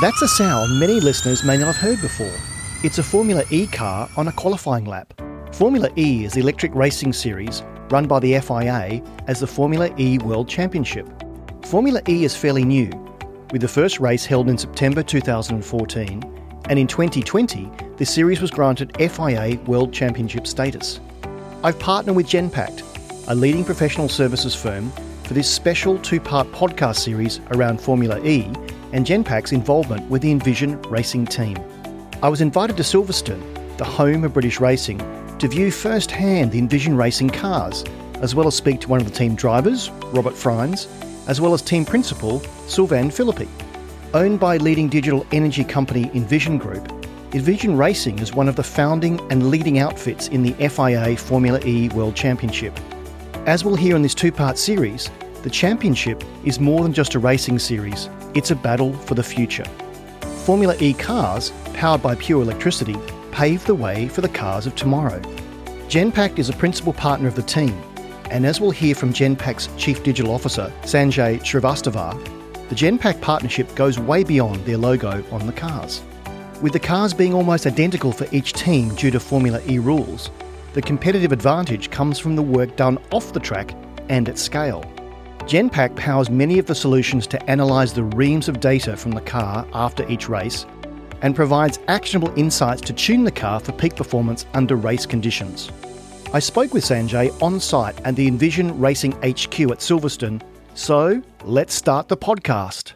That's a sound many listeners may not have heard before. It's a Formula E car on a qualifying lap. Formula E is the electric racing series run by the FIA as the Formula E World Championship. Formula E is fairly new, with the first race held in September 2014, and in 2020, the series was granted FIA World Championship status. I've partnered with Genpact, a leading professional services firm, for this special two part podcast series around Formula E and Genpact's involvement with the Envision racing team. I was invited to Silverstone, the home of British racing, to view firsthand the Envision racing cars, as well as speak to one of the team drivers, Robin Frijns, as well as team principal, Sylvain Filippi. Owned by leading digital energy company Envision Group, Envision Racing is one of the founding and leading outfits in the FIA Formula E World Championship. As we'll hear in this two part series, the championship is more than just a racing series, it's a battle for the future. Formula E cars, powered by pure electricity, pave the way for the cars of tomorrow. Genpact is a principal partner of the team, and as we'll hear from Genpact's Chief Digital Officer, Sanjay Srivastava, the Genpact partnership goes way beyond their logo on the cars. With the cars being almost identical for each team due to Formula E rules, the competitive advantage comes from the work done off the track and at scale. Genpact powers many of the solutions to analyse the reams of data from the car after each race and provides actionable insights to tune the car for peak performance under race conditions. I spoke with Sanjay on site at the Envision Racing HQ at Silverstone, so let's start the podcast.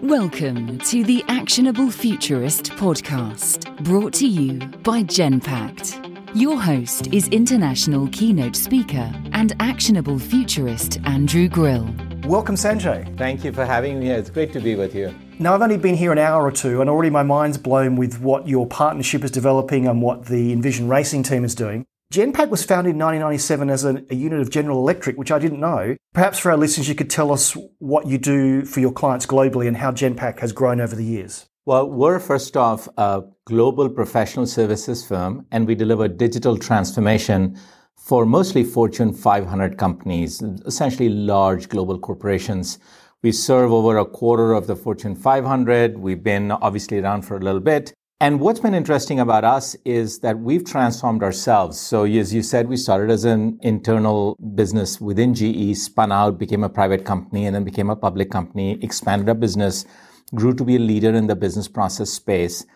Welcome to the Actionable Futurist podcast, brought to you by Genpact. Your host is international keynote speaker and actionable futurist Andrew Grill. Welcome, Sanjay. Thank you for having me here. It's great to be with you. Now, I've only been here an hour or two, and already my mind's blown with what your partnership is developing and what the Envision Racing team is doing. Genpact was founded in 1997 as a, a, unit of General Electric, which I didn't know. Perhaps for our listeners, you could tell us what you do for your clients globally and how Genpact has grown over the years. Well, we're first off a global professional services firm, and we deliver digital transformation for mostly Fortune 500 companies, essentially large global corporations. We serve over a quarter of the Fortune 500. We've been obviously around for a little bit. And what's been interesting about us is that we've transformed ourselves. So, as you said, we started as an internal business within GE, spun out, became a private company, and then became a public company, expanded our business grew to be a leader in the business process space.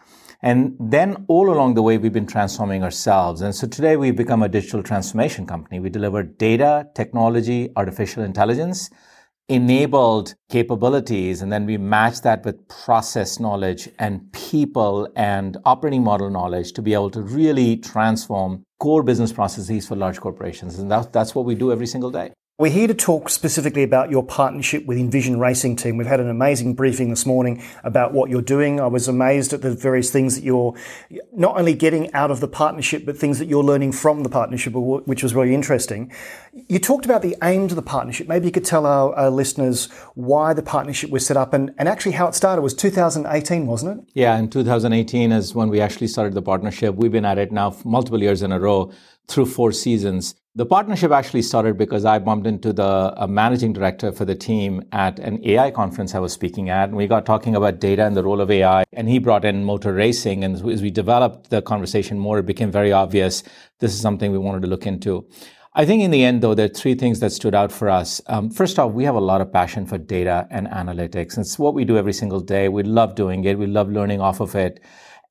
And then all along the way, we've been transforming ourselves. And so today we've become a digital transformation company. We deliver data, technology, artificial intelligence, enabled capabilities, and then we match that with process knowledge and people and operating model knowledge to be able to really transform core business processes for large corporations. And that, that's what we do every single day. We're here to talk specifically about your partnership with Envision Racing Team. We've had an amazing briefing this morning about what you're doing. I was amazed at the various things that you're not only getting out of the partnership, but things that you're learning from the partnership, which was really interesting. You talked about the aim of the partnership. Maybe you could tell our, our listeners why the partnership was set up and, and actually how it started. It was 2018, wasn't it? Yeah, in 2018 is when we actually started the partnership. We've been at it now multiple years in a row through four seasons. The partnership actually started because I bumped into the managing director for the team at an AI conference I was speaking at. And we got talking about data and the role of AI. And he brought in motor racing. And as we developed the conversation more, it became very obvious this is something we wanted to look into. I think in the end, though, there are three things that stood out for us. Um, first off, we have a lot of passion for data and analytics. It's what we do every single day. We love doing it. We love learning off of it.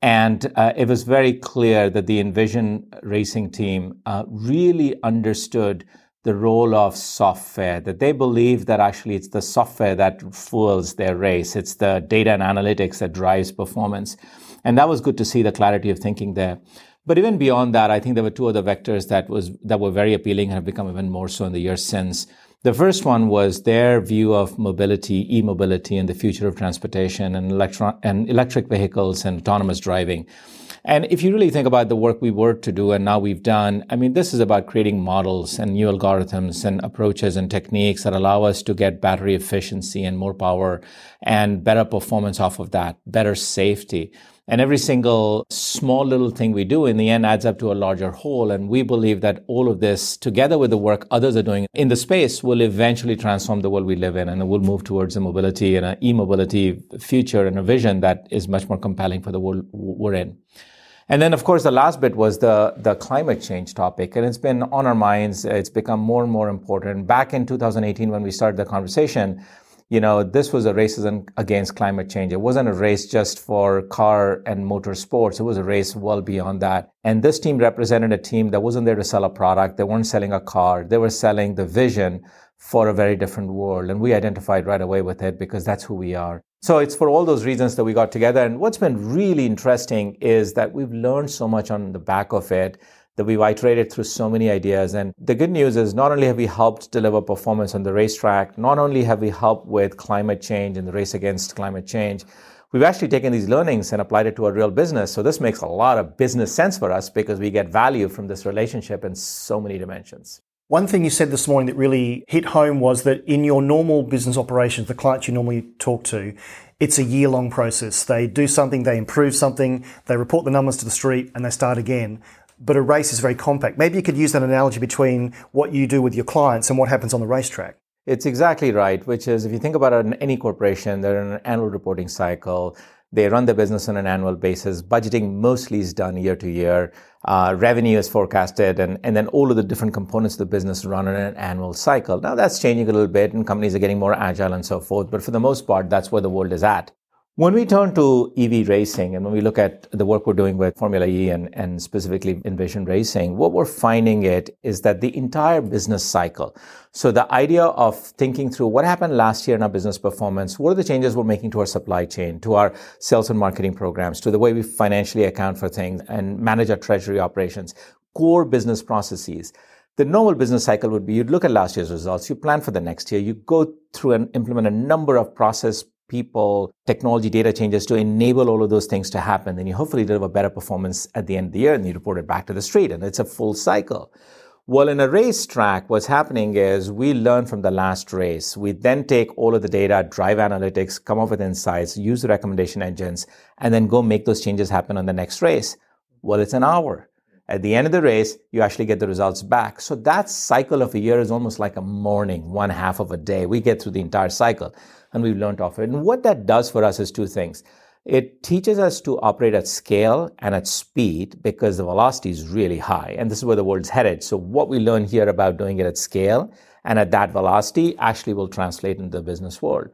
And uh, it was very clear that the Envision racing team uh, really understood the role of software, that they believe that actually it's the software that fuels their race. It's the data and analytics that drives performance. And that was good to see the clarity of thinking there. But even beyond that, I think there were two other vectors that was that were very appealing and have become even more so in the years since. The first one was their view of mobility, e-mobility, and the future of transportation and, electron- and electric vehicles and autonomous driving. And if you really think about the work we were to do and now we've done, I mean, this is about creating models and new algorithms and approaches and techniques that allow us to get battery efficiency and more power and better performance off of that, better safety. And every single small little thing we do in the end adds up to a larger whole. And we believe that all of this, together with the work others are doing in the space, will eventually transform the world we live in. And we'll move towards a mobility and an e-mobility future and a vision that is much more compelling for the world we're in. And then, of course, the last bit was the, the climate change topic. And it's been on our minds. It's become more and more important. Back in 2018, when we started the conversation, you know, this was a race against climate change. It wasn't a race just for car and motor sports. It was a race well beyond that. And this team represented a team that wasn't there to sell a product. They weren't selling a car. They were selling the vision for a very different world. And we identified right away with it because that's who we are. So it's for all those reasons that we got together. And what's been really interesting is that we've learned so much on the back of it that we've iterated through so many ideas. And the good news is not only have we helped deliver performance on the racetrack, not only have we helped with climate change and the race against climate change, we've actually taken these learnings and applied it to our real business. So this makes a lot of business sense for us because we get value from this relationship in so many dimensions. One thing you said this morning that really hit home was that in your normal business operations, the clients you normally talk to, it's a year long process. They do something, they improve something, they report the numbers to the street, and they start again but a race is very compact. Maybe you could use that analogy between what you do with your clients and what happens on the racetrack. It's exactly right, which is if you think about it, in any corporation, they're in an annual reporting cycle. They run their business on an annual basis. Budgeting mostly is done year to year. Uh, revenue is forecasted, and, and then all of the different components of the business run on an annual cycle. Now that's changing a little bit, and companies are getting more agile and so forth. But for the most part, that's where the world is at. When we turn to EV racing and when we look at the work we're doing with Formula E and, and specifically Envision Racing, what we're finding it is that the entire business cycle. So the idea of thinking through what happened last year in our business performance, what are the changes we're making to our supply chain, to our sales and marketing programs, to the way we financially account for things and manage our treasury operations, core business processes. The normal business cycle would be you'd look at last year's results, you plan for the next year, you go through and implement a number of process people, technology, data changes to enable all of those things to happen, then you hopefully deliver better performance at the end of the year and you report it back to the street. And it's a full cycle. Well, in a racetrack, what's happening is we learn from the last race. We then take all of the data, drive analytics, come up with insights, use the recommendation engines, and then go make those changes happen on the next race. Well, it's an hour. At the end of the race, you actually get the results back. So that cycle of a year is almost like a morning, one half of a day. We get through the entire cycle and we've learned off it. And what that does for us is two things. It teaches us to operate at scale and at speed because the velocity is really high. And this is where the world's headed. So what we learn here about doing it at scale and at that velocity actually will translate into the business world.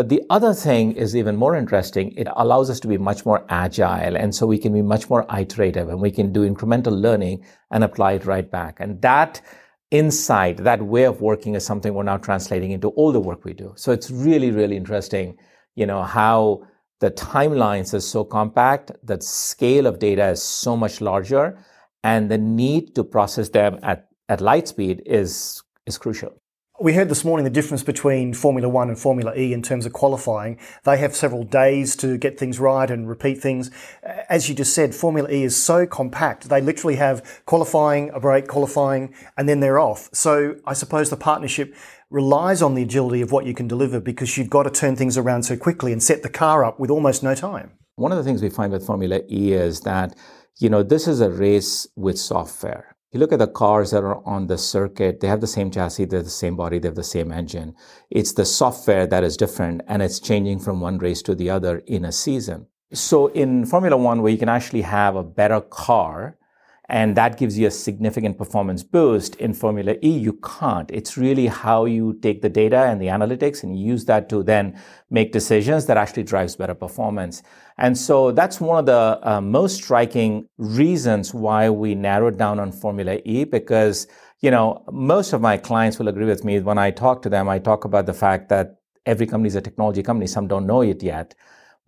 But the other thing is even more interesting. It allows us to be much more agile. And so we can be much more iterative and we can do incremental learning and apply it right back. And that insight, that way of working is something we're now translating into all the work we do. So it's really, really interesting, you know, how the timelines are so compact, the scale of data is so much larger, and the need to process them at, at light speed is, is crucial. We heard this morning the difference between Formula One and Formula E in terms of qualifying. They have several days to get things right and repeat things. As you just said, Formula E is so compact. They literally have qualifying, a break, qualifying, and then they're off. So I suppose the partnership relies on the agility of what you can deliver because you've got to turn things around so quickly and set the car up with almost no time. One of the things we find with Formula E is that, you know, this is a race with software you look at the cars that are on the circuit, they have the same chassis, they're the same body, they have the same engine. It's the software that is different and it's changing from one race to the other in a season. So in Formula One, where you can actually have a better car and that gives you a significant performance boost. In Formula E, you can't. It's really how you take the data and the analytics and use that to then make decisions that actually drives better performance. And so that's one of the uh, most striking reasons why we narrowed down on Formula E because, you know, most of my clients will agree with me when I talk to them, I talk about the fact that every company is a technology company. Some don't know it yet.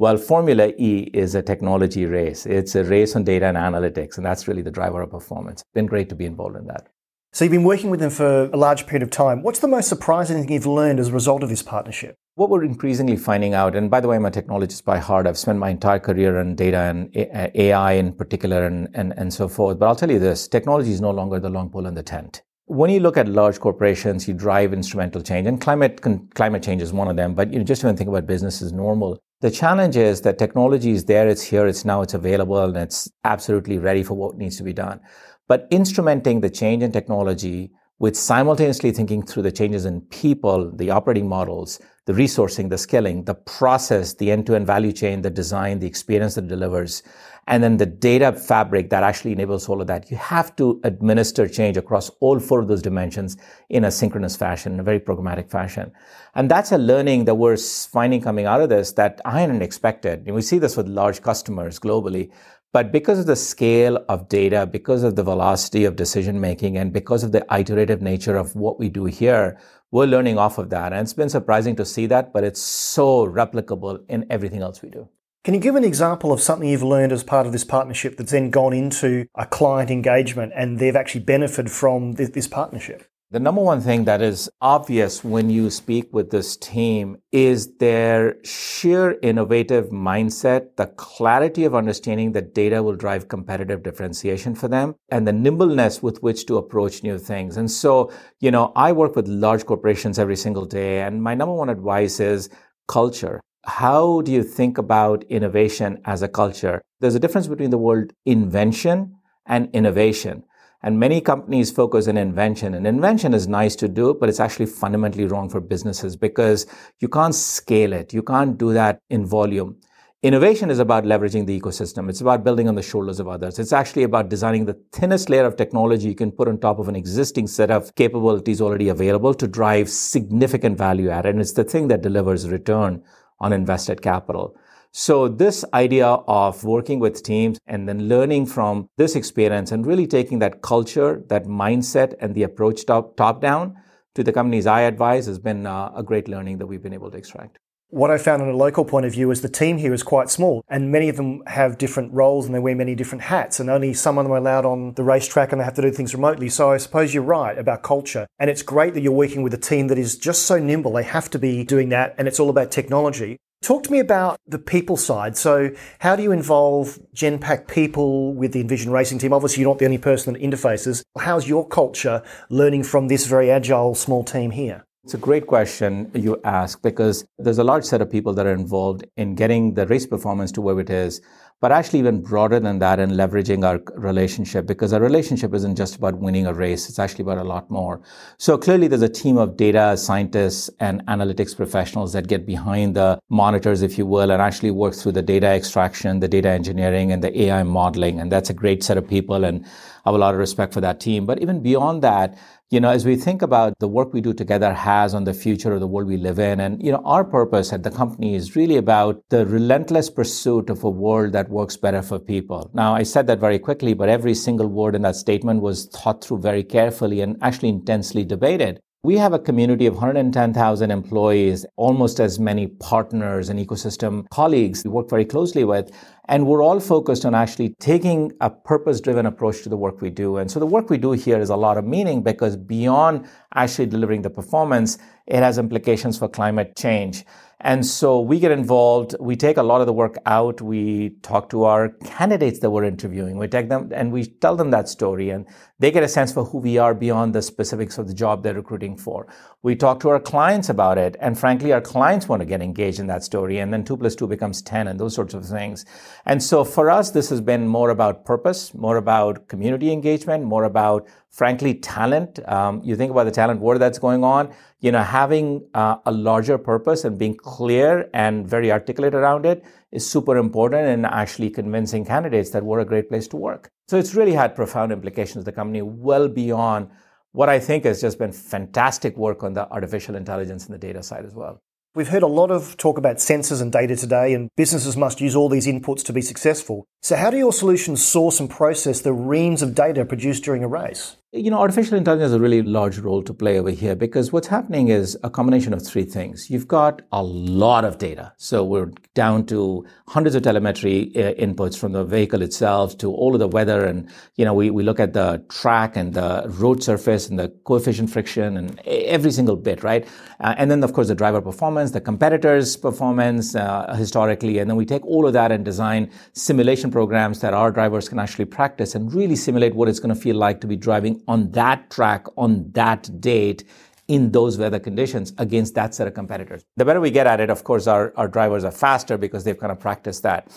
Well, Formula E is a technology race. It's a race on data and analytics, and that's really the driver of performance. It's been great to be involved in that. So you've been working with them for a large period of time. What's the most surprising thing you've learned as a result of this partnership? What we're increasingly finding out, and by the way, I'm a technologist by heart. I've spent my entire career in data and AI in particular and, and, and so forth. But I'll tell you this technology is no longer the long pole in the tent. when you look at large corporations, you drive instrumental change, and climate climate change is one of them. But you know, just when think about business as normal, the challenge is that technology is there, it's here, it's now, it's available, and it's absolutely ready for what needs to be done. But instrumenting the change in technology with simultaneously thinking through the changes in people, the operating models, the resourcing, the skilling, the process, the end-to-end value chain, the design, the experience that delivers, and then the data fabric that actually enables all of that. You have to administer change across all four of those dimensions in a synchronous fashion, in a very programmatic fashion. And that's a learning that we're finding coming out of this that I hadn't expected. And we see this with large customers globally. But because of the scale of data, because of the velocity of decision making, and because of the iterative nature of what we do here, we're learning off of that. And it's been surprising to see that, but it's so replicable in everything else we do. Can you give an example of something you've learned as part of this partnership that's then gone into a client engagement and they've actually benefited from this, this partnership? The number one thing that is obvious when you speak with this team is their sheer innovative mindset, the clarity of understanding that data will drive competitive differentiation for them, and the nimbleness with which to approach new things. And so, you know, I work with large corporations every single day, and my number one advice is culture. How do you think about innovation as a culture? There's a difference between the word invention and innovation. And many companies focus on invention. And invention is nice to do, but it's actually fundamentally wrong for businesses because you can't scale it. You can't do that in volume. Innovation is about leveraging the ecosystem. It's about building on the shoulders of others. It's actually about designing the thinnest layer of technology you can put on top of an existing set of capabilities already available to drive significant value added. And it's the thing that delivers return on invested capital. So this idea of working with teams and then learning from this experience and really taking that culture, that mindset and the approach top, top down to the companies I advise has been uh, a great learning that we've been able to extract. What I found on a local point of view is the team here is quite small and many of them have different roles and they wear many different hats and only some of them are allowed on the racetrack and they have to do things remotely. So I suppose you're right about culture. And it's great that you're working with a team that is just so nimble. They have to be doing that and it's all about technology. Talk to me about the people side. So, how do you involve Genpact people with the Envision Racing team? Obviously, you're not the only person that interfaces. How's your culture learning from this very agile small team here? It's a great question you ask because there's a large set of people that are involved in getting the race performance to where it is but actually even broader than that in leveraging our relationship because our relationship isn't just about winning a race. It's actually about a lot more. So clearly there's a team of data scientists and analytics professionals that get behind the monitors, if you will, and actually work through the data extraction, the data engineering and the AI modeling. And that's a great set of people. And I have a lot of respect for that team. But even beyond that, you know, as we think about the work we do together has on the future of the world we live in, and, you know, our purpose at the company is really about the relentless pursuit of a world that works better for people. Now, I said that very quickly, but every single word in that statement was thought through very carefully and actually intensely debated. We have a community of 110,000 employees, almost as many partners and ecosystem colleagues we work very closely with. And we're all focused on actually taking a purpose driven approach to the work we do. And so the work we do here is a lot of meaning because beyond actually delivering the performance, it has implications for climate change. And so we get involved. We take a lot of the work out. We talk to our candidates that we're interviewing. We take them and we tell them that story and they get a sense for who we are beyond the specifics of the job they're recruiting for. We talk to our clients about it. And frankly, our clients want to get engaged in that story. And then two plus two becomes 10 and those sorts of things. And so for us, this has been more about purpose, more about community engagement, more about frankly, talent. Um, you think about the talent war that's going on. You know, having uh, a larger purpose and being clear and very articulate around it is super important in actually convincing candidates that we're a great place to work. So it's really had profound implications the company, well beyond what I think has just been fantastic work on the artificial intelligence and the data side as well. We've heard a lot of talk about sensors and data today, and businesses must use all these inputs to be successful. So, how do your solutions source and process the reams of data produced during a race? You know, artificial intelligence has a really large role to play over here because what's happening is a combination of three things. You've got a lot of data. So we're down to hundreds of telemetry uh, inputs from the vehicle itself to all of the weather. And, you know, we, we look at the track and the road surface and the coefficient friction and every single bit, right? Uh, and then, of course, the driver performance, the competitor's performance uh, historically. And then we take all of that and design simulation programs that our drivers can actually practice and really simulate what it's going to feel like to be driving on that track on that date in those weather conditions against that set of competitors. The better we get at it, of course, our, our drivers are faster because they've kind of practiced that.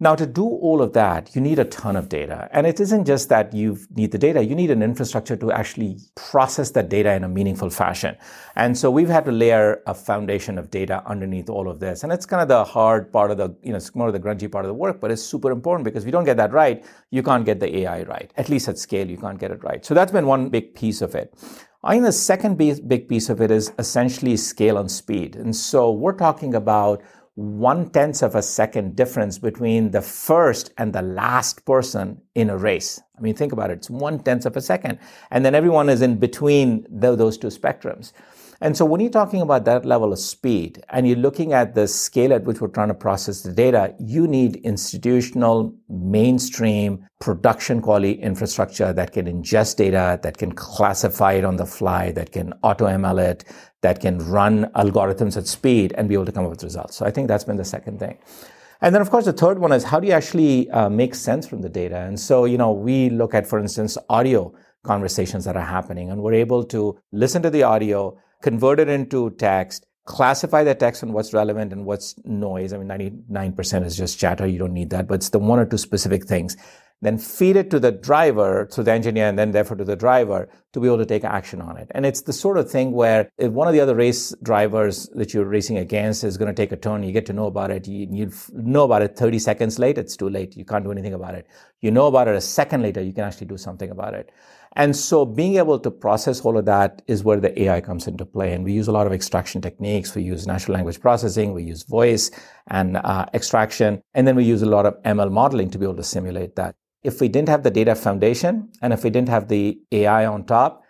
Now, to do all of that, you need a ton of data. And it isn't just that you need the data, you need an infrastructure to actually process that data in a meaningful fashion. And so we've had to layer a foundation of data underneath all of this. And it's kind of the hard part of the, you know, it's more of the grungy part of the work, but it's super important because if you don't get that right, you can't get the AI right. At least at scale, you can't get it right. So that's been one big piece of it. I think the second big piece of it is essentially scale and speed. And so we're talking about one tenth of a second difference between the first and the last person in a race. I mean, think about it. It's one tenth of a second. And then everyone is in between the, those two spectrums. And so when you're talking about that level of speed and you're looking at the scale at which we're trying to process the data, you need institutional, mainstream, production quality infrastructure that can ingest data, that can classify it on the fly, that can auto ML it, that can run algorithms at speed and be able to come up with results. So I think that's been the second thing. And then, of course, the third one is how do you actually uh, make sense from the data? And so, you know, we look at, for instance, audio conversations that are happening, and we're able to listen to the audio, convert it into text, classify the text on what's relevant and what's noise. I mean, 99% is just chatter. You don't need that, but it's the one or two specific things. Then feed it to the driver, to the engineer, and then therefore to the driver to be able to take action on it. And it's the sort of thing where if one of the other race drivers that you're racing against is going to take a turn, you get to know about it. You, you know about it 30 seconds late, it's too late. You can't do anything about it. You know about it a second later, you can actually do something about it. And so being able to process all of that is where the AI comes into play. And we use a lot of extraction techniques. We use natural language processing. We use voice and uh, extraction. And then we use a lot of ML modeling to be able to simulate that. If we didn't have the data foundation and if we didn't have the AI on top,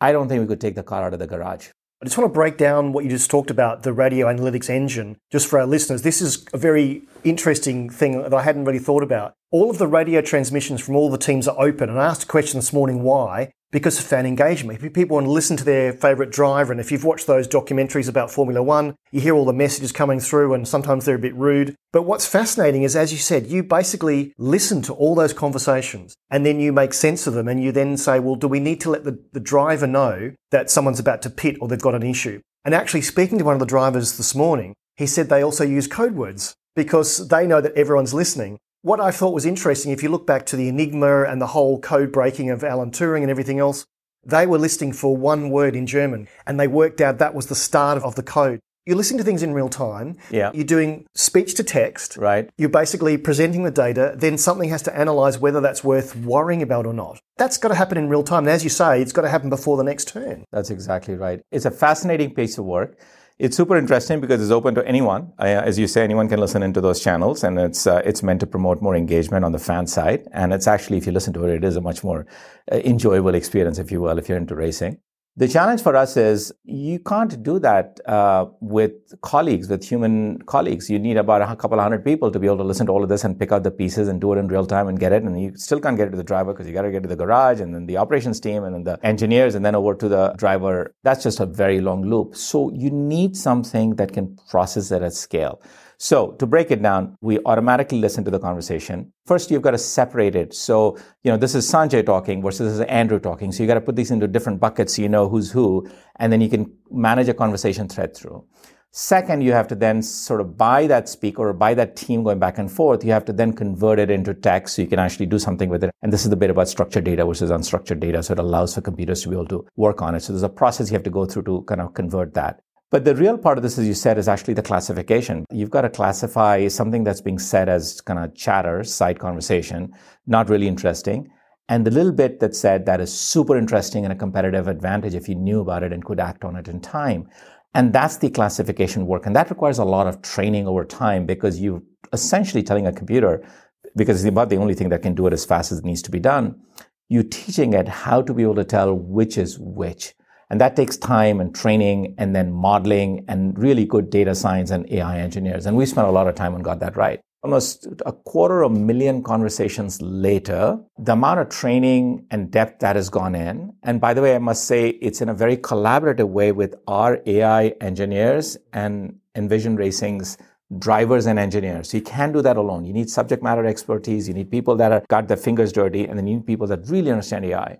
I don't think we could take the car out of the garage. I just want to break down what you just talked about, the radio analytics engine, just for our listeners. This is a very interesting thing that I hadn't really thought about. All of the radio transmissions from all the teams are open. And I asked a question this morning why because of fan engagement. People want to listen to their favourite driver, and if you've watched those documentaries about Formula One, you hear all the messages coming through, and sometimes they're a bit rude. But what's fascinating is, as you said, you basically listen to all those conversations and then you make sense of them, and you then say, well, do we need to let the, the driver know that someone's about to pit or they've got an issue? And actually, speaking to one of the drivers this morning, he said they also use code words because they know that everyone's listening. What I thought was interesting, if you look back to the Enigma and the whole code breaking of Alan Turing and everything else, they were listening for one word in German and they worked out that was the start of the code. You're listening to things in real time. Yeah. You're doing speech to text. Right. You're basically presenting the data. Then something has to analyze whether that's worth worrying about or not. That's got to happen in real time. And as you say, it's got to happen before the next turn. That's exactly right. It's a fascinating piece of work. It's super interesting because it's open to anyone. Uh, as you say, anyone can listen into those channels, and it's uh, it's meant to promote more engagement on the fan side. And it's actually, if you listen to it, it is a much more uh, enjoyable experience, if you will, if you're into racing. The challenge for us is you can't do that uh, with colleagues, with human colleagues. You need about a couple of hundred people to be able to listen to all of this and pick out the pieces and do it in real time and get it. And you still can't get it to the driver because you got to get to the garage and then the operations team and then the engineers and then over to the driver. That's just a very long loop. So you need something that can process it at scale. So to break it down, we automatically listen to the conversation. First, you've got to separate it. So, you know, this is Sanjay talking versus this is Andrew talking. So you got to put these into different buckets so you know who's who, and then you can manage a conversation thread through. Second, you have to then sort of buy that speaker or buy that team going back and forth. You have to then convert it into text so you can actually do something with it. And this is the bit about structured data versus unstructured data. So it allows for computers to be able to work on it. So there's a process you have to go through to kind of convert that. But the real part of this, as you said, is actually the classification. You've got to classify something that's being said as kind of chatter, side conversation, not really interesting. And the little bit that said that is super interesting and a competitive advantage if you knew about it and could act on it in time. And that's the classification work. And that requires a lot of training over time because you're essentially telling a computer, because it's about the only thing that can do it as fast as it needs to be done, you're teaching it how to be able to tell which is which. And that takes time and training and then modeling and really good data science and AI engineers. And we spent a lot of time and got that right. Almost a quarter of a million conversations later, the amount of training and depth that has gone in. And by the way, I must say it's in a very collaborative way with our AI engineers and Envision Racing's drivers and engineers. So you can't do that alone. You need subject matter expertise. You need people that are got their fingers dirty and then you need people that really understand AI.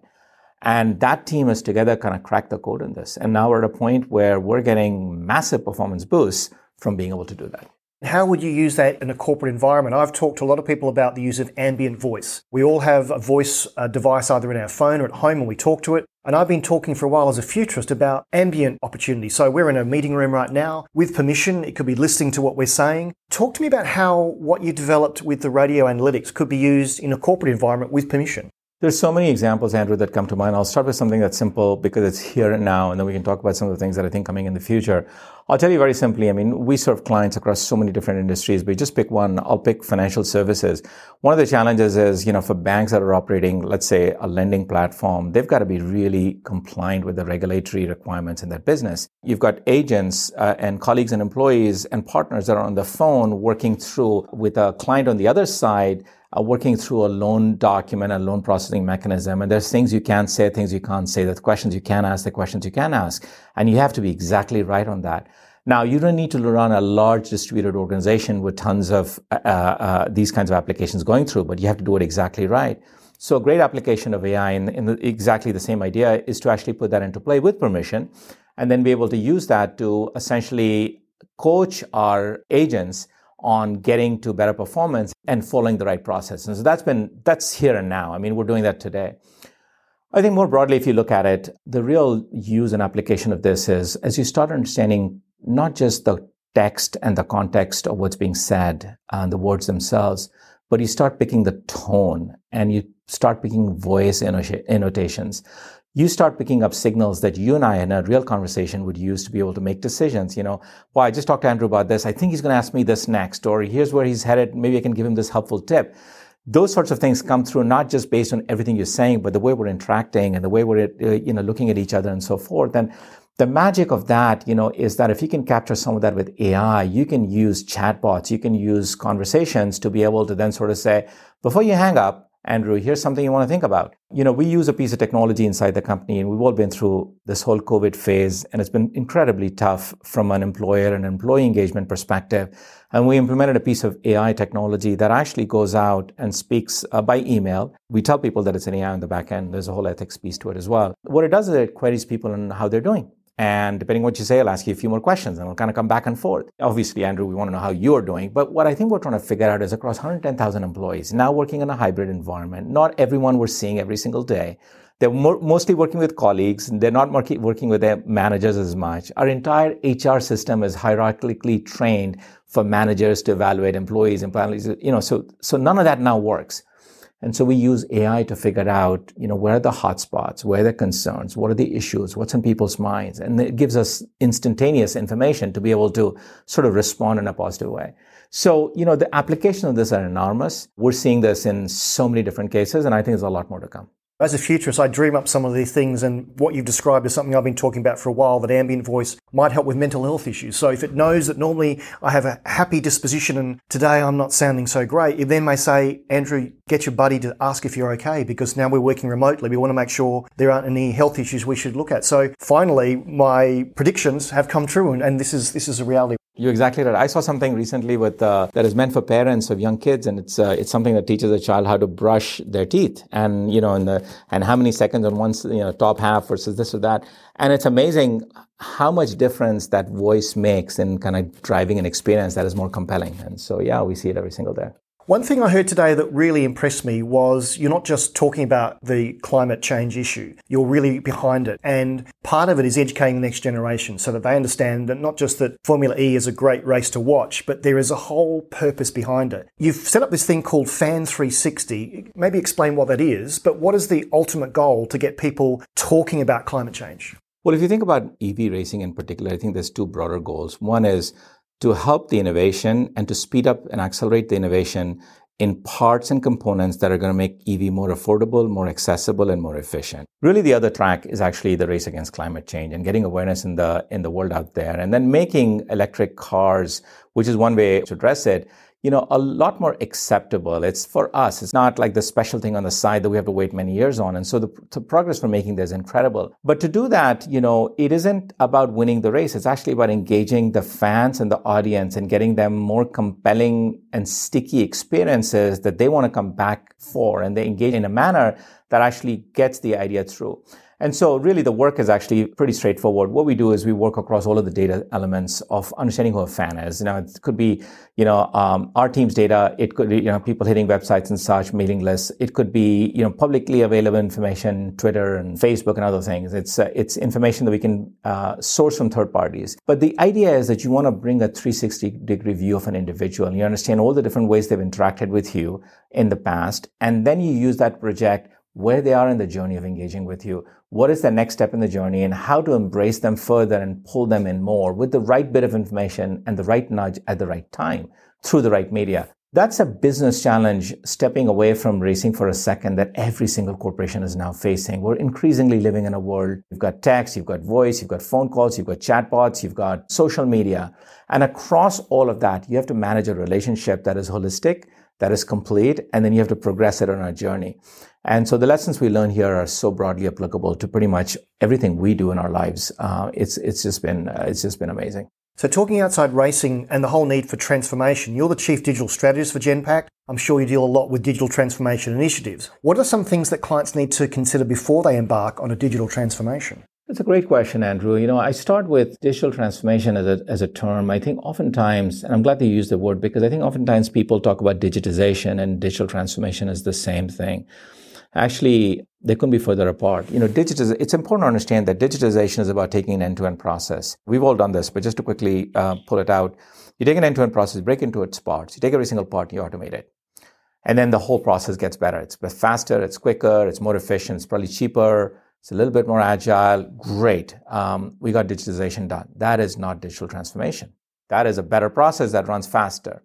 And that team has together kind of cracked the code in this. And now we're at a point where we're getting massive performance boosts from being able to do that. How would you use that in a corporate environment? I've talked to a lot of people about the use of ambient voice. We all have a voice uh, device either in our phone or at home and we talk to it. And I've been talking for a while as a futurist about ambient opportunities. So we're in a meeting room right now with permission. It could be listening to what we're saying. Talk to me about how what you developed with the radio analytics could be used in a corporate environment with permission. There's so many examples, Andrew, that come to mind. I'll start with something that's simple because it's here and now, and then we can talk about some of the things that I think coming in the future. I'll tell you very simply. I mean, we serve clients across so many different industries, but just pick one. I'll pick financial services. One of the challenges is, you know, for banks that are operating, let's say, a lending platform, they've got to be really compliant with the regulatory requirements in their business. You've got agents uh, and colleagues and employees and partners that are on the phone working through with a client on the other side uh, working through a loan document, a loan processing mechanism. And there's things you can say, things you can't say, the questions you can ask, the questions you can ask. And you have to be exactly right on that. Now, you don't need to run a large distributed organization with tons of uh, uh, these kinds of applications going through, but you have to do it exactly right. So a great application of AI in, in the, exactly the same idea is to actually put that into play with permission and then be able to use that to essentially coach our agents on getting to better performance and following the right process. And so that's been, that's here and now. I mean, we're doing that today. I think more broadly, if you look at it, the real use and application of this is as you start understanding not just the text and the context of what's being said and the words themselves, but you start picking the tone and you start picking voice annotations you start picking up signals that you and I in a real conversation would use to be able to make decisions. You know, well, I just talked to Andrew about this. I think he's going to ask me this next, or here's where he's headed. Maybe I can give him this helpful tip. Those sorts of things come through not just based on everything you're saying, but the way we're interacting and the way we're, uh, you know, looking at each other and so forth. And the magic of that, you know, is that if you can capture some of that with AI, you can use chatbots, you can use conversations to be able to then sort of say, before you hang up, Andrew, here's something you want to think about. You know, we use a piece of technology inside the company, and we've all been through this whole COVID phase, and it's been incredibly tough from an employer and employee engagement perspective. And we implemented a piece of AI technology that actually goes out and speaks uh, by email. We tell people that it's an AI on the back end. There's a whole ethics piece to it as well. What it does is it queries people on how they're doing. And depending what you say, I'll ask you a few more questions and we'll kind of come back and forth. Obviously, Andrew, we want to know how you're doing. But what I think we're trying to figure out is across 110,000 employees now working in a hybrid environment, not everyone we're seeing every single day. They're more, mostly working with colleagues. They're not working with their managers as much. Our entire HR system is hierarchically trained for managers to evaluate employees, employees, you know, so, so none of that now works. And so we use AI to figure out, you know, where are the hotspots, where are the concerns, what are the issues, what's in people's minds. And it gives us instantaneous information to be able to sort of respond in a positive way. So, you know, the application of this are enormous. We're seeing this in so many different cases, and I think there's a lot more to come. As a futurist, I dream up some of these things, and what you've described is something I've been talking about for a while that ambient voice might help with mental health issues. So, if it knows that normally I have a happy disposition and today I'm not sounding so great, it then may say, Andrew, get your buddy to ask if you're okay because now we're working remotely. We want to make sure there aren't any health issues we should look at. So, finally, my predictions have come true, and, and this is this is a reality. You're exactly right. I saw something recently with uh, that is meant for parents of young kids, and it's uh, it's something that teaches a child how to brush their teeth, and you know, in the and how many seconds on one you know top half versus this or that, and it's amazing how much difference that voice makes in kind of driving an experience that is more compelling. And so, yeah, we see it every single day. One thing I heard today that really impressed me was you're not just talking about the climate change issue, you're really behind it. And part of it is educating the next generation so that they understand that not just that Formula E is a great race to watch, but there is a whole purpose behind it. You've set up this thing called Fan 360. Maybe explain what that is, but what is the ultimate goal to get people talking about climate change? Well, if you think about EV racing in particular, I think there's two broader goals. One is to help the innovation and to speed up and accelerate the innovation in parts and components that are going to make EV more affordable, more accessible, and more efficient. Really, the other track is actually the race against climate change and getting awareness in the in the world out there, and then making electric cars, which is one way to address it, you know, a lot more acceptable. It's for us. It's not like the special thing on the side that we have to wait many years on. And so the, the, progress we're making there is incredible. But to do that, you know, it isn't about winning the race. It's actually about engaging the fans and the audience and getting them more compelling and sticky experiences that they want to come back for. And they engage in a manner that actually gets the idea through. And so really the work is actually pretty straightforward. What we do is we work across all of the data elements of understanding who a fan is. You know, it could be, you know, um, our team's data. It could be, you know, people hitting websites and such, mailing lists. It could be, you know, publicly available information, Twitter and Facebook and other things. It's, uh, it's information that we can uh, source from third parties. But the idea is that you want to bring a 360 degree view of an individual and you understand all the different ways they've interacted with you in the past. And then you use that project where they are in the journey of engaging with you, what is the next step in the journey, and how to embrace them further and pull them in more with the right bit of information and the right nudge at the right time through the right media. That's a business challenge stepping away from racing for a second that every single corporation is now facing. We're increasingly living in a world. You've got text, you've got voice, you've got phone calls, you've got chatbots, you've got social media. And across all of that, you have to manage a relationship that is holistic, that is complete, and then you have to progress it on a journey. And so the lessons we learn here are so broadly applicable to pretty much everything we do in our lives. Uh, it's it's just been uh, it's just been amazing. So talking outside racing and the whole need for transformation, you're the chief digital strategist for Genpact. I'm sure you deal a lot with digital transformation initiatives. What are some things that clients need to consider before they embark on a digital transformation? That's a great question, Andrew. You know, I start with digital transformation as a, as a term. I think oftentimes, and I'm glad they use the word because I think oftentimes people talk about digitization and digital transformation as the same thing actually they couldn't be further apart. You know, digitiz- it's important to understand that digitization is about taking an end-to-end process. We've all done this, but just to quickly uh, pull it out, you take an end-to-end process, break into its parts. You take every single part, you automate it. And then the whole process gets better. It's faster, it's quicker, it's more efficient, it's probably cheaper, it's a little bit more agile. Great. Um, we got digitization done. That is not digital transformation. That is a better process that runs faster.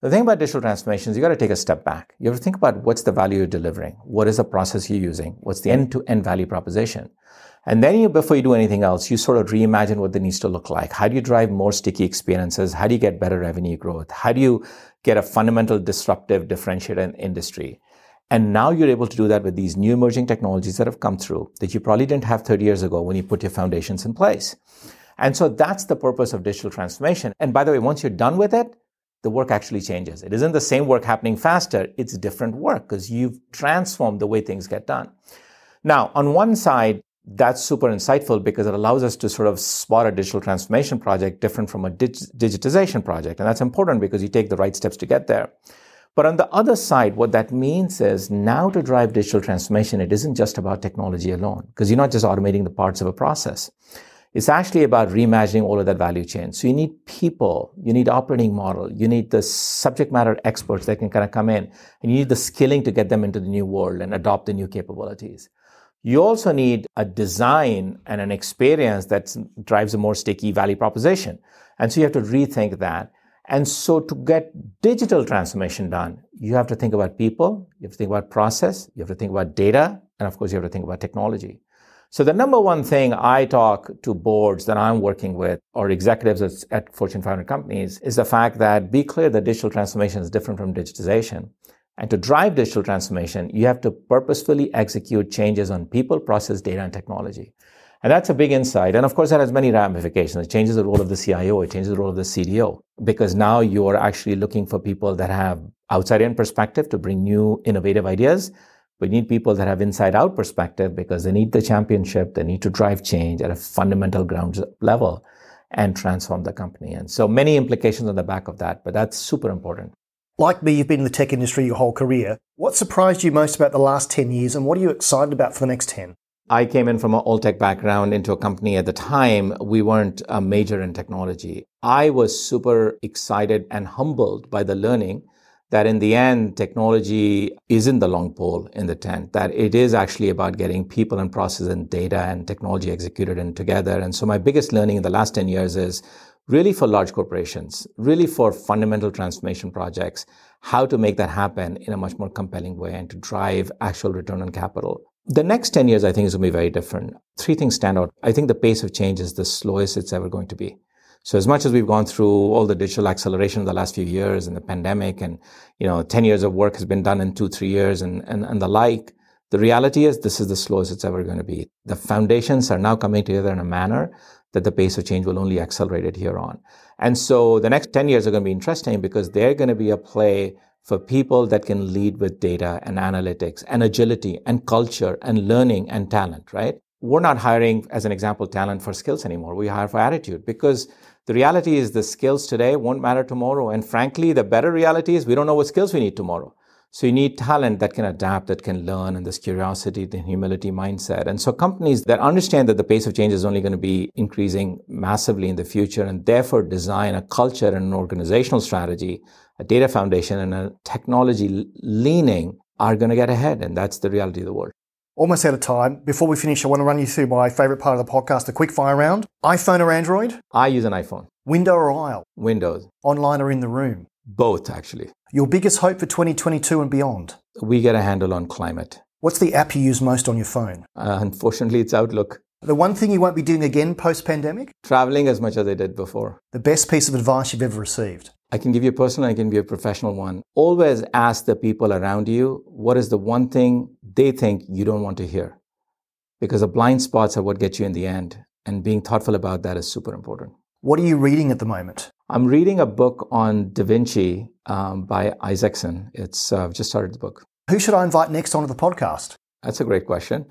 The thing about digital transformation is you got to take a step back. You have to think about what's the value you're delivering? What is the process you're using? What's the end to end value proposition? And then you, before you do anything else, you sort of reimagine what it needs to look like. How do you drive more sticky experiences? How do you get better revenue growth? How do you get a fundamental disruptive differentiator in industry? And now you're able to do that with these new emerging technologies that have come through that you probably didn't have 30 years ago when you put your foundations in place. And so that's the purpose of digital transformation. And by the way, once you're done with it, the work actually changes. It isn't the same work happening faster, it's different work because you've transformed the way things get done. Now, on one side, that's super insightful because it allows us to sort of spot a digital transformation project different from a dig- digitization project. And that's important because you take the right steps to get there. But on the other side, what that means is now to drive digital transformation, it isn't just about technology alone because you're not just automating the parts of a process. It's actually about reimagining all of that value chain. So you need people, you need operating model, you need the subject matter experts that can kind of come in, and you need the skilling to get them into the new world and adopt the new capabilities. You also need a design and an experience that drives a more sticky value proposition. And so you have to rethink that. And so to get digital transformation done, you have to think about people, you have to think about process, you have to think about data, and of course you have to think about technology. So the number one thing I talk to boards that I'm working with or executives at Fortune 500 companies is the fact that be clear that digital transformation is different from digitization. And to drive digital transformation, you have to purposefully execute changes on people, process, data, and technology. And that's a big insight. And of course, that has many ramifications. It changes the role of the CIO. It changes the role of the CDO because now you're actually looking for people that have outside in perspective to bring new innovative ideas we need people that have inside out perspective because they need the championship. They need to drive change at a fundamental ground level and transform the company. And so many implications on the back of that, but that's super important. Like me, you've been in the tech industry your whole career. What surprised you most about the last 10 years and what are you excited about for the next 10? I came in from an all tech background into a company at the time. We weren't a major in technology. I was super excited and humbled by the learning that in the end, technology isn't the long pole in the tent, that it is actually about getting people and process and data and technology executed in together. And so my biggest learning in the last 10 years is really for large corporations, really for fundamental transformation projects, how to make that happen in a much more compelling way and to drive actual return on capital. The next 10 years, I think, is going to be very different. Three things stand out. I think the pace of change is the slowest it's ever going to be. So as much as we've gone through all the digital acceleration of the last few years and the pandemic and, you know, 10 years of work has been done in two, three years and, and, and the like, the reality is this is the slowest it's ever going to be. The foundations are now coming together in a manner that the pace of change will only accelerate it here on. And so the next 10 years are going to be interesting because they're going to be a play for people that can lead with data and analytics and agility and culture and learning and talent, right? We're not hiring, as an example, talent for skills anymore. We hire for attitude because the reality is the skills today won't matter tomorrow. And frankly, the better reality is we don't know what skills we need tomorrow. So you need talent that can adapt, that can learn, and this curiosity, the humility mindset. And so companies that understand that the pace of change is only going to be increasing massively in the future and therefore design a culture and an organizational strategy, a data foundation and a technology leaning are going to get ahead. And that's the reality of the world. Almost out of time. Before we finish, I want to run you through my favorite part of the podcast, the quick fire round. iPhone or Android? I use an iPhone. Window or aisle? Windows. Online or in the room? Both, actually. Your biggest hope for 2022 and beyond? We get a handle on climate. What's the app you use most on your phone? Uh, unfortunately, it's Outlook. The one thing you won't be doing again post pandemic? Traveling as much as I did before. The best piece of advice you've ever received? I can give you a personal, I can give you a professional one. Always ask the people around you what is the one thing they think you don't want to hear. Because the blind spots are what get you in the end. And being thoughtful about that is super important. What are you reading at the moment? I'm reading a book on Da Vinci um, by Isaacson. It's uh, I've just started the book. Who should I invite next onto the podcast? That's a great question.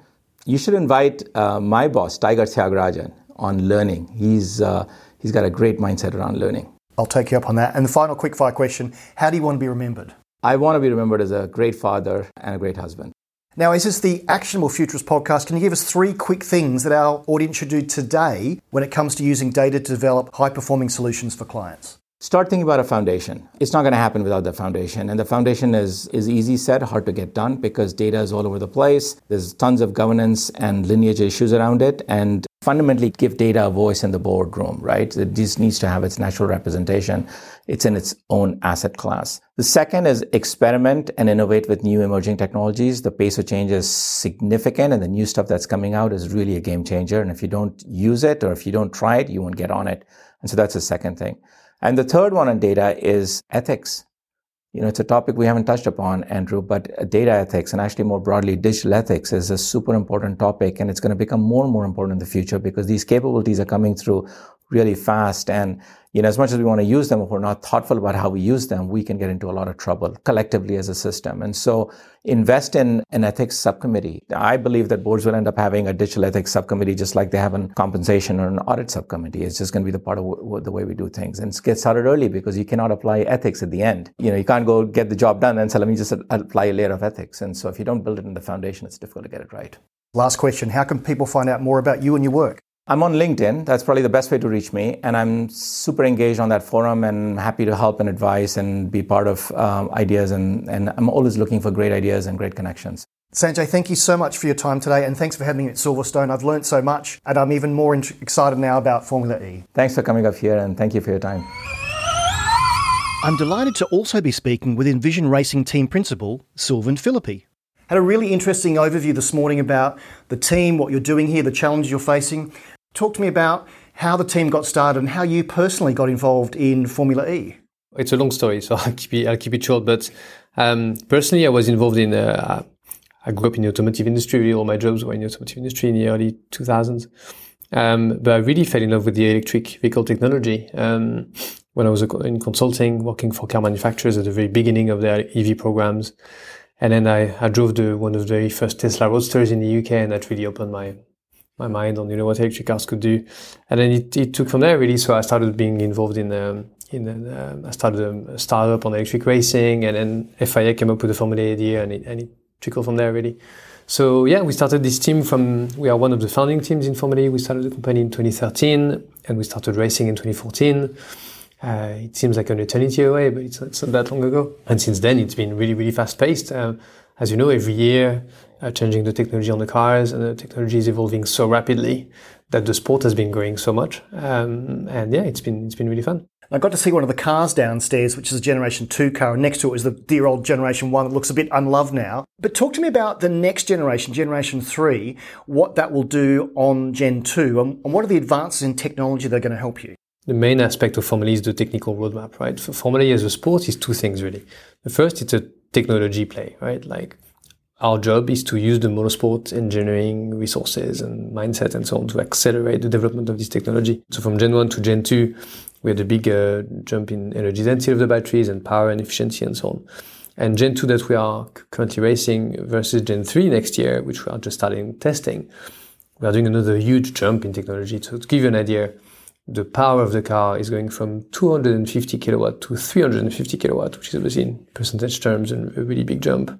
You should invite uh, my boss, Tiger Tyagarajan, on learning. He's uh, he's got a great mindset around learning. I'll take you up on that. And the final quick fire question: How do you want to be remembered? I want to be remembered as a great father and a great husband. Now, is this the Actionable Futurist podcast? Can you give us three quick things that our audience should do today when it comes to using data to develop high performing solutions for clients? Start thinking about a foundation. It's not going to happen without the foundation. And the foundation is, is easy said, hard to get done because data is all over the place. There's tons of governance and lineage issues around it. And fundamentally give data a voice in the boardroom, right? It just needs to have its natural representation. It's in its own asset class. The second is experiment and innovate with new emerging technologies. The pace of change is significant and the new stuff that's coming out is really a game changer. And if you don't use it or if you don't try it, you won't get on it. And so that's the second thing. And the third one on data is ethics. You know, it's a topic we haven't touched upon, Andrew, but uh, data ethics and actually more broadly digital ethics is a super important topic and it's going to become more and more important in the future because these capabilities are coming through really fast. And, you know, as much as we want to use them, if we're not thoughtful about how we use them, we can get into a lot of trouble collectively as a system. And so invest in an ethics subcommittee. I believe that boards will end up having a digital ethics subcommittee just like they have a compensation or an audit subcommittee. It's just going to be the part of w- the way we do things. And get started early because you cannot apply ethics at the end. You know, you can't go get the job done and say, let me just apply a layer of ethics. And so if you don't build it in the foundation, it's difficult to get it right. Last question. How can people find out more about you and your work? I'm on LinkedIn. That's probably the best way to reach me. And I'm super engaged on that forum and happy to help and advise and be part of um, ideas. And, and I'm always looking for great ideas and great connections. Sanjay, thank you so much for your time today and thanks for having me at Silverstone. I've learned so much and I'm even more excited now about Formula E. Thanks for coming up here and thank you for your time. I'm delighted to also be speaking with Envision Racing team principal, Sylvain Filippi. Had a really interesting overview this morning about the team, what you're doing here, the challenges you're facing. Talk to me about how the team got started and how you personally got involved in Formula E. It's a long story, so I'll keep it, I'll keep it short. But um, personally, I was involved in. Uh, I grew up in the automotive industry. All my jobs were in the automotive industry in the early 2000s. Um, but I really fell in love with the electric vehicle technology um, when I was in consulting, working for car manufacturers at the very beginning of their EV programs. And then I, I drove the one of the very first Tesla Roadsters in the UK, and that really opened my my mind on you know what electric cars could do, and then it, it took from there really. So I started being involved in um, in um, I started a startup on electric racing, and then FIA came up with the Formula idea, and it, and it trickled from there really. So yeah, we started this team from we are one of the founding teams in Formula. We started the company in 2013, and we started racing in 2014. Uh, it seems like an eternity away, but it's, it's, not that long ago. And since then, it's been really, really fast paced. Uh, as you know, every year uh, changing the technology on the cars, and the technology is evolving so rapidly that the sport has been growing so much. Um, and yeah, it's been it's been really fun. I got to see one of the cars downstairs, which is a Generation 2 car, and next to it is the dear old Generation 1 that looks a bit unloved now. But talk to me about the next generation, Generation 3, what that will do on Gen 2, and, and what are the advances in technology that are going to help you? The main aspect of Formula is the technical roadmap, right? For Formula as a sport is two things really. The first, it's a technology play, right? Like our job is to use the motorsport engineering resources and mindset and so on to accelerate the development of this technology. So from Gen 1 to Gen 2, we had a big uh, jump in energy density of the batteries and power and efficiency and so on. And Gen 2 that we are currently racing versus Gen 3 next year, which we are just starting testing, we are doing another huge jump in technology. So to give you an idea, the power of the car is going from 250 kilowatt to 350 kilowatt, which is obviously in percentage terms a really big jump.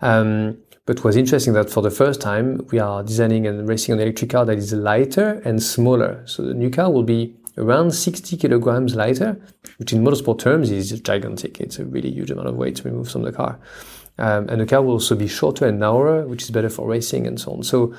Um, but was interesting that for the first time, we are designing and racing an electric car that is lighter and smaller. So the new car will be around 60 kilograms lighter, which in motorsport terms is gigantic. It's a really huge amount of weight to remove from the car. Um, and the car will also be shorter and narrower, which is better for racing and so on. So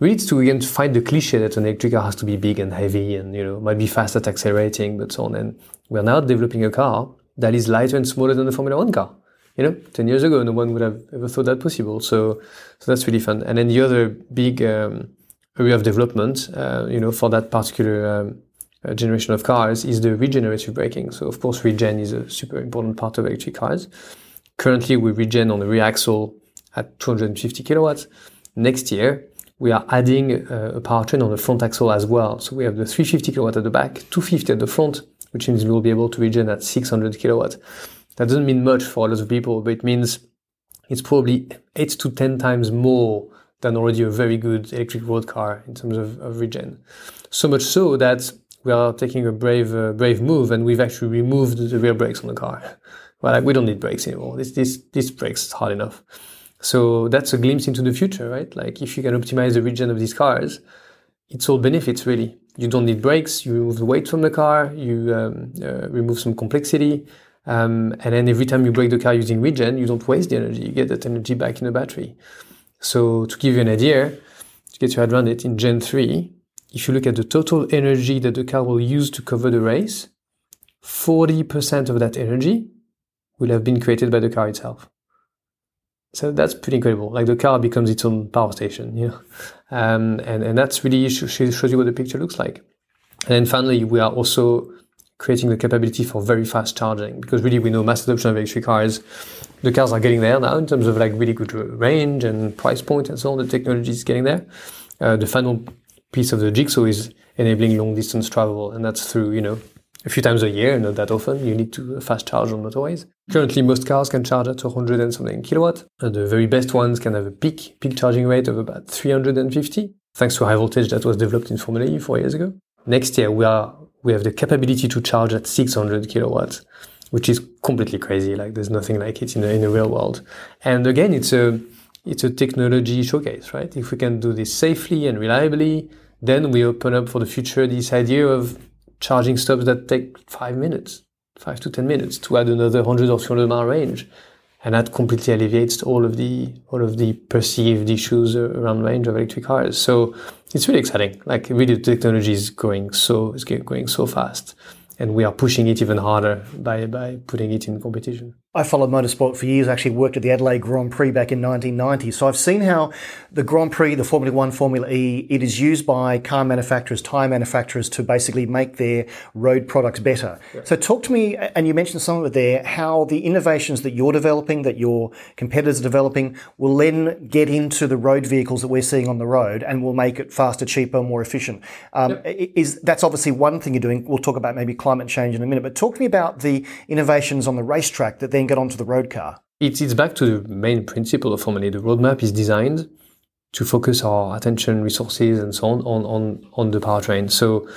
we need to again find the cliche that an electric car has to be big and heavy and you know might be fast at accelerating, but so on. And we're now developing a car that is lighter and smaller than the Formula One car. You know, ten years ago, no one would have ever thought that possible. So, so that's really fun. And then the other big um, area of development, uh, you know, for that particular um, uh, generation of cars is the regenerative braking. So, of course, regen is a super important part of electric cars. Currently, we regen on the rear axle at 250 kilowatts. Next year, we are adding uh, a powertrain on the front axle as well. So we have the 350 kilowatt at the back, 250 at the front, which means we will be able to regen at 600 kilowatt. That doesn't mean much for a lot of people, but it means it's probably eight to 10 times more than already a very good electric road car in terms of, of regen. So much so that we are taking a brave, uh, brave move and we've actually removed the rear brakes on the car. well, like, we don't need brakes anymore. This, this, this brakes hard enough. So that's a glimpse into the future, right? Like if you can optimize the regen of these cars, it's all benefits really. You don't need brakes, you remove the weight from the car, you um, uh, remove some complexity, um, and then every time you break the car using regen, you don't waste the energy. You get that energy back in the battery. So to give you an idea, to get your head around it, in Gen 3, if you look at the total energy that the car will use to cover the race, 40% of that energy will have been created by the car itself. So that's pretty incredible. Like the car becomes its own power station, you know, um, and and that's really shows you what the picture looks like. And then finally, we are also creating the capability for very fast charging because really we know mass adoption of electric cars. The cars are getting there now in terms of like really good range and price point and so on. The technology is getting there. Uh, the final piece of the jigsaw is enabling long distance travel, and that's through you know a few times a year, not that often. You need to fast charge on motorways. Currently, most cars can charge at 100 and something kilowatt. And the very best ones can have a peak peak charging rate of about 350, thanks to high voltage that was developed in Formula E four years ago. Next year, we are we have the capability to charge at 600 kilowatts, which is completely crazy. Like there's nothing like it in the, in the real world. And again, it's a it's a technology showcase, right? If we can do this safely and reliably, then we open up for the future this idea of charging stops that take five minutes, five to 10 minutes to add another 100 or 200 mile range. And that completely alleviates all of the, all of the perceived issues around range of electric cars. So it's really exciting. Like really the technology is going so, is going so fast and we are pushing it even harder by, by putting it in competition. I followed motorsport for years, I actually worked at the Adelaide Grand Prix back in 1990. So I've seen how the Grand Prix, the Formula One, Formula E, it is used by car manufacturers, tyre manufacturers to basically make their road products better. Yeah. So talk to me, and you mentioned some of it there, how the innovations that you're developing, that your competitors are developing, will then get into the road vehicles that we're seeing on the road and will make it faster, cheaper, more efficient. Um, yep. Is That's obviously one thing you're doing. We'll talk about maybe climate change in a minute, but talk to me about the innovations on the racetrack that then then get onto the road car? It's, it's back to the main principle of Formula E. The roadmap is designed to focus our attention, resources, and so on on, on, on the powertrain. So,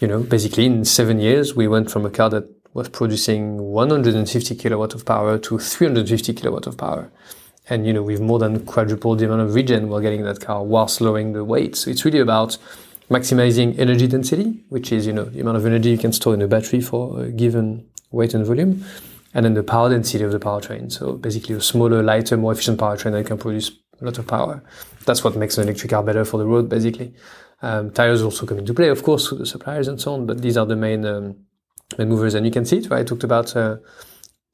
you know, basically in seven years, we went from a car that was producing 150 kilowatt of power to 350 kilowatt of power. And, you know, we've more than quadrupled the amount of regen we're getting in that car while lowering the weight. So it's really about maximizing energy density, which is, you know, the amount of energy you can store in a battery for a given weight and volume and then the power density of the powertrain. So basically a smaller, lighter, more efficient powertrain that can produce a lot of power. That's what makes an electric car better for the road, basically. Um, tires also come into play, of course, with the suppliers and so on, but these are the main, um, main movers. And you can see it, right? I talked about uh,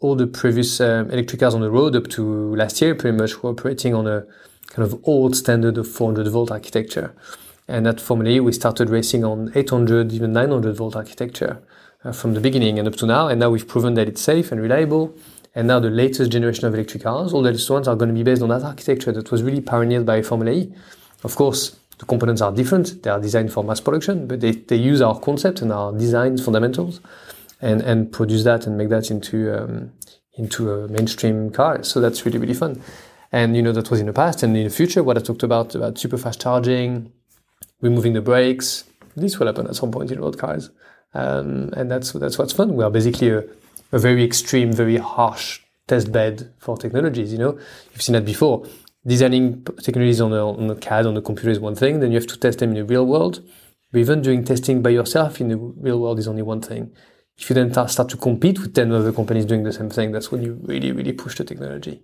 all the previous um, electric cars on the road up to last year pretty much were operating on a kind of old standard of 400 volt architecture. And at Formula E, we started racing on 800, even 900 volt architecture from the beginning and up to now. And now we've proven that it's safe and reliable. And now the latest generation of electric cars, all the latest ones are going to be based on that architecture that was really pioneered by Formula E. Of course, the components are different. They are designed for mass production, but they, they use our concept and our design fundamentals and, and produce that and make that into, um, into a mainstream car. So that's really really fun. And you know that was in the past, and in the future, what I talked about about super fast charging, removing the brakes, this will happen at some point in road cars, um, and that's that's what's fun. We are basically a, a very extreme, very harsh test bed for technologies. You know, you've seen that before. Designing technologies on a, on a CAD on a computer is one thing. Then you have to test them in the real world. But even doing testing by yourself in the real world is only one thing. If you then start to compete with 10 other companies doing the same thing, that's when you really, really push the technology.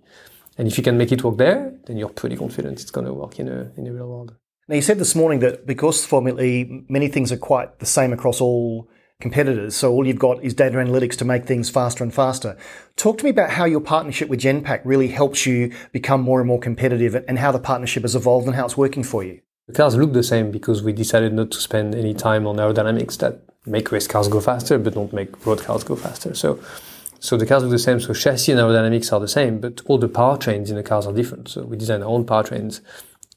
And if you can make it work there, then you're pretty confident it's going to work in a, in the real world. Now, you said this morning that because Formula E, many things are quite the same across all competitors. So all you've got is data analytics to make things faster and faster. Talk to me about how your partnership with Genpact really helps you become more and more competitive and how the partnership has evolved and how it's working for you. The cars look the same because we decided not to spend any time on aerodynamics that make race cars go faster but don't make road cars go faster. So so the cars look the same. So chassis and aerodynamics are the same, but all the powertrains in the cars are different. So we design our own powertrains,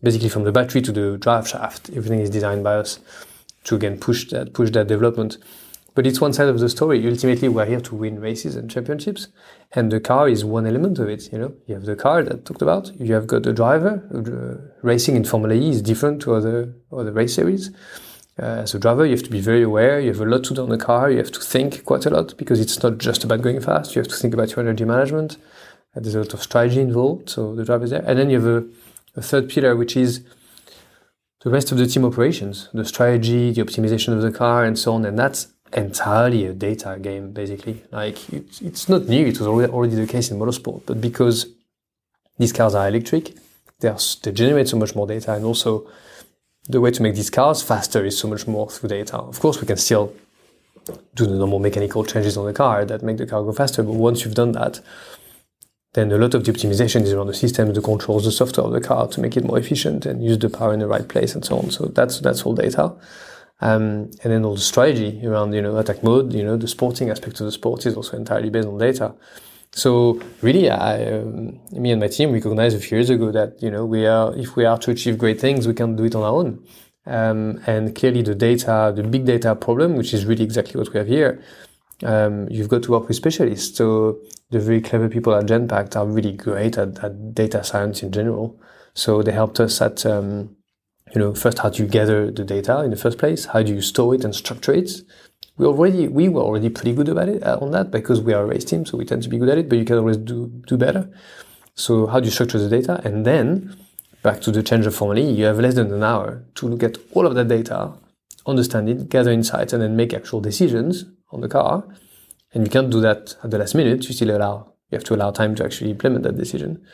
basically from the battery to the drive shaft. Everything is designed by us to again push that push that development. But it's one side of the story. Ultimately, we're here to win races and championships, and the car is one element of it. You know, you have the car that I talked about. You have got the driver. Racing in Formula E is different to other other race series. Uh, as a driver, you have to be very aware. You have a lot to do on the car. You have to think quite a lot because it's not just about going fast. You have to think about your energy management. Uh, there's a lot of strategy involved. So the driver is there, and then you have a, a third pillar, which is the rest of the team operations, the strategy, the optimization of the car, and so on. And that's entirely a data game, basically. Like it's, not new; it was already, the case in motorsport, but because these cars are electric, they, they generate so much more data, and also the way to make these cars faster is so much more through data. Of course, we can still do the normal mechanical changes on the car that make the car go faster, but once you've done that, then a lot of the optimization is around the system, the controls, the software of the car to make it more efficient and use the power in the right place and so on. So that's that's all data. Um, and then all the strategy around you know attack mode, you know the sporting aspect of the sport is also entirely based on data. So really, I, um, me and my team recognized a few years ago that you know we are if we are to achieve great things, we can't do it on our own. Um, and clearly, the data, the big data problem, which is really exactly what we have here, um, you've got to work with specialists. So the very clever people at Genpact are really great at, at data science in general. So they helped us at um, you know first how do you gather the data in the first place, how do you store it and structure it we already we were already pretty good about it uh, on that because we are a race team, so we tend to be good at it. But you can always do do better. So how do you structure the data, and then back to the change of formula, you have less than an hour to look at all of that data, understand it, gather insights, and then make actual decisions on the car. And you can't do that at the last minute. You still allow you have to allow time to actually implement that decision.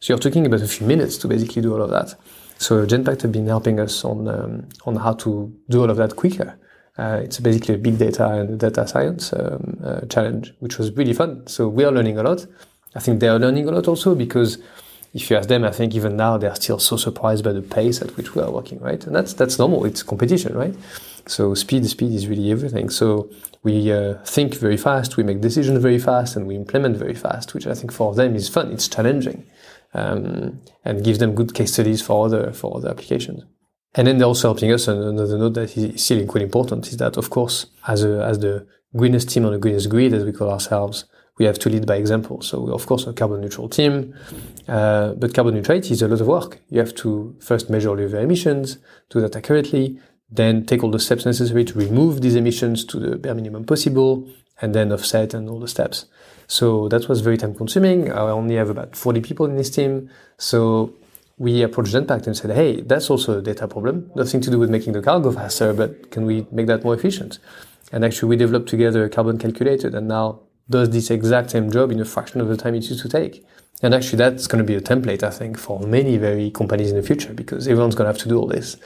So you're talking about a few minutes to basically do all of that. So Genpact have been helping us on um, on how to do all of that quicker. Uh, it's basically a big data and data science um, uh, challenge, which was really fun. So we are learning a lot. I think they are learning a lot also because if you ask them, I think even now they're still so surprised by the pace at which we are working, right? And that's that's normal. It's competition, right? So speed, speed is really everything. So we uh, think very fast, we make decisions very fast, and we implement very fast, which I think for them is fun. It's challenging, um, and gives them good case studies for other for other applications. And then they're also helping us. And another note that is still quite important is that, of course, as a, as the greenest team on the greenest grid, as we call ourselves, we have to lead by example. So we're, of course, a carbon neutral team, uh, but carbon neutrality is a lot of work. You have to first measure all your emissions, do that accurately, then take all the steps necessary to remove these emissions to the bare minimum possible, and then offset and all the steps. So that was very time consuming. I only have about 40 people in this team. So we approached Genpact and said, hey, that's also a data problem. Nothing to do with making the car go faster, but can we make that more efficient? And actually, we developed together a carbon calculator that now does this exact same job in a fraction of the time it used to take. And actually, that's going to be a template, I think, for many very companies in the future because everyone's going to have to do all this.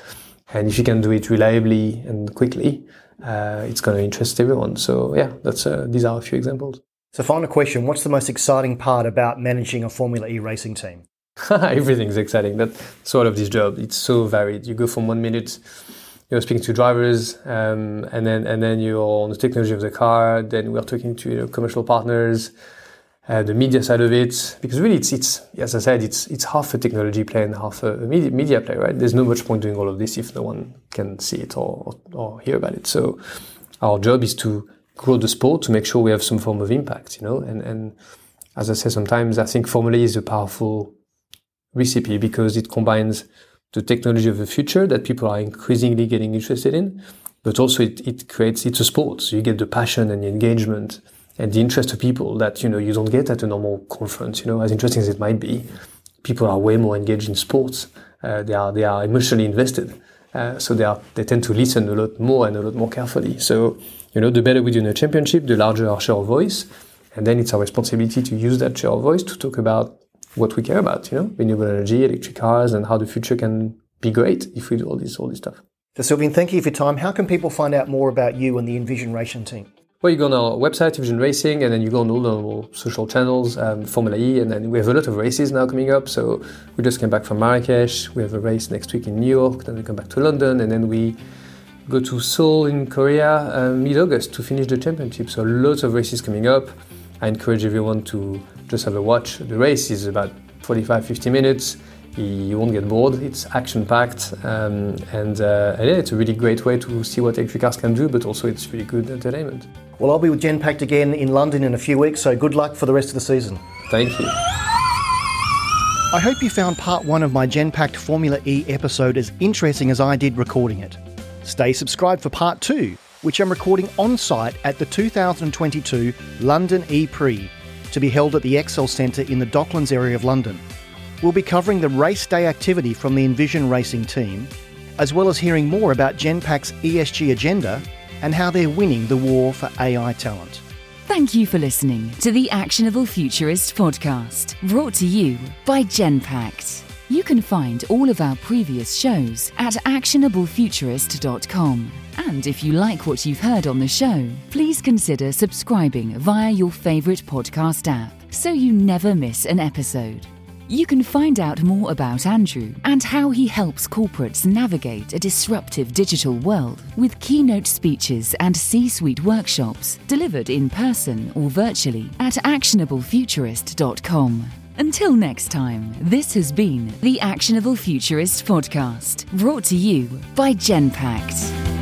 And if you can do it reliably and quickly, uh, it's going to interest everyone. So yeah, that's uh, these are a few examples. So, final question: What's the most exciting part about managing a Formula E racing team? Everything's exciting. That's sort of this job. It's so varied. You go from one minute you're speaking to drivers, um, and then and then you're on the technology of the car. Then we're talking to you know, commercial partners, uh, the media side of it. Because really, it's it's as I said, it's it's half a technology play and half a media, media play, right? There's no much point doing all of this if no one can see it or, or, or hear about it. So our job is to grow the sport to make sure we have some form of impact, you know, and and as I say sometimes, I think Formula is a powerful recipe because it combines the technology of the future that people are increasingly getting interested in, but also it, it creates, it's a sport. So you get the passion and the engagement and the interest of people that, you know, you don't get at a normal conference, you know, as interesting as it might be. People are way more engaged in sports. Uh, they are, they are emotionally invested. Uh, so they are, they tend to listen a lot more and a lot more carefully. So, you know, the better we do in a championship, the larger our share of voice. And then it's our responsibility to use that share of voice to talk about what we care about, you know, renewable energy, electric cars, and how the future can be great if we do all this, all this stuff. So, Sylvain, thank you for your time. How can people find out more about you and the Envision Racing team? Well, you go on our website, Envision Racing, and then you go on all the social channels, um, Formula E, and then we have a lot of races now coming up. So we just came back from Marrakesh. We have a race next week in New York. Then we come back to London, and then we go to Seoul in Korea uh, mid-August to finish the championship. So lots of races coming up. I encourage everyone to just have a watch. The race is about 45, 50 minutes. You won't get bored. It's action-packed, um, and, uh, and yeah, it's a really great way to see what electric cars can do. But also, it's really good entertainment. Well, I'll be with Genpact again in London in a few weeks, so good luck for the rest of the season. Thank you. I hope you found part one of my Genpact Formula E episode as interesting as I did recording it. Stay subscribed for part two, which I'm recording on site at the 2022 London E Prix to be held at the Excel Centre in the Docklands area of London. We'll be covering the race day activity from the Envision Racing team, as well as hearing more about Genpact's ESG agenda and how they're winning the war for AI talent. Thank you for listening to the Actionable Futurist podcast, brought to you by Genpact. You can find all of our previous shows at actionablefuturist.com. And if you like what you've heard on the show, please consider subscribing via your favourite podcast app so you never miss an episode. You can find out more about Andrew and how he helps corporates navigate a disruptive digital world with keynote speeches and C suite workshops delivered in person or virtually at actionablefuturist.com. Until next time, this has been the Actionable Futurist Podcast, brought to you by Genpact.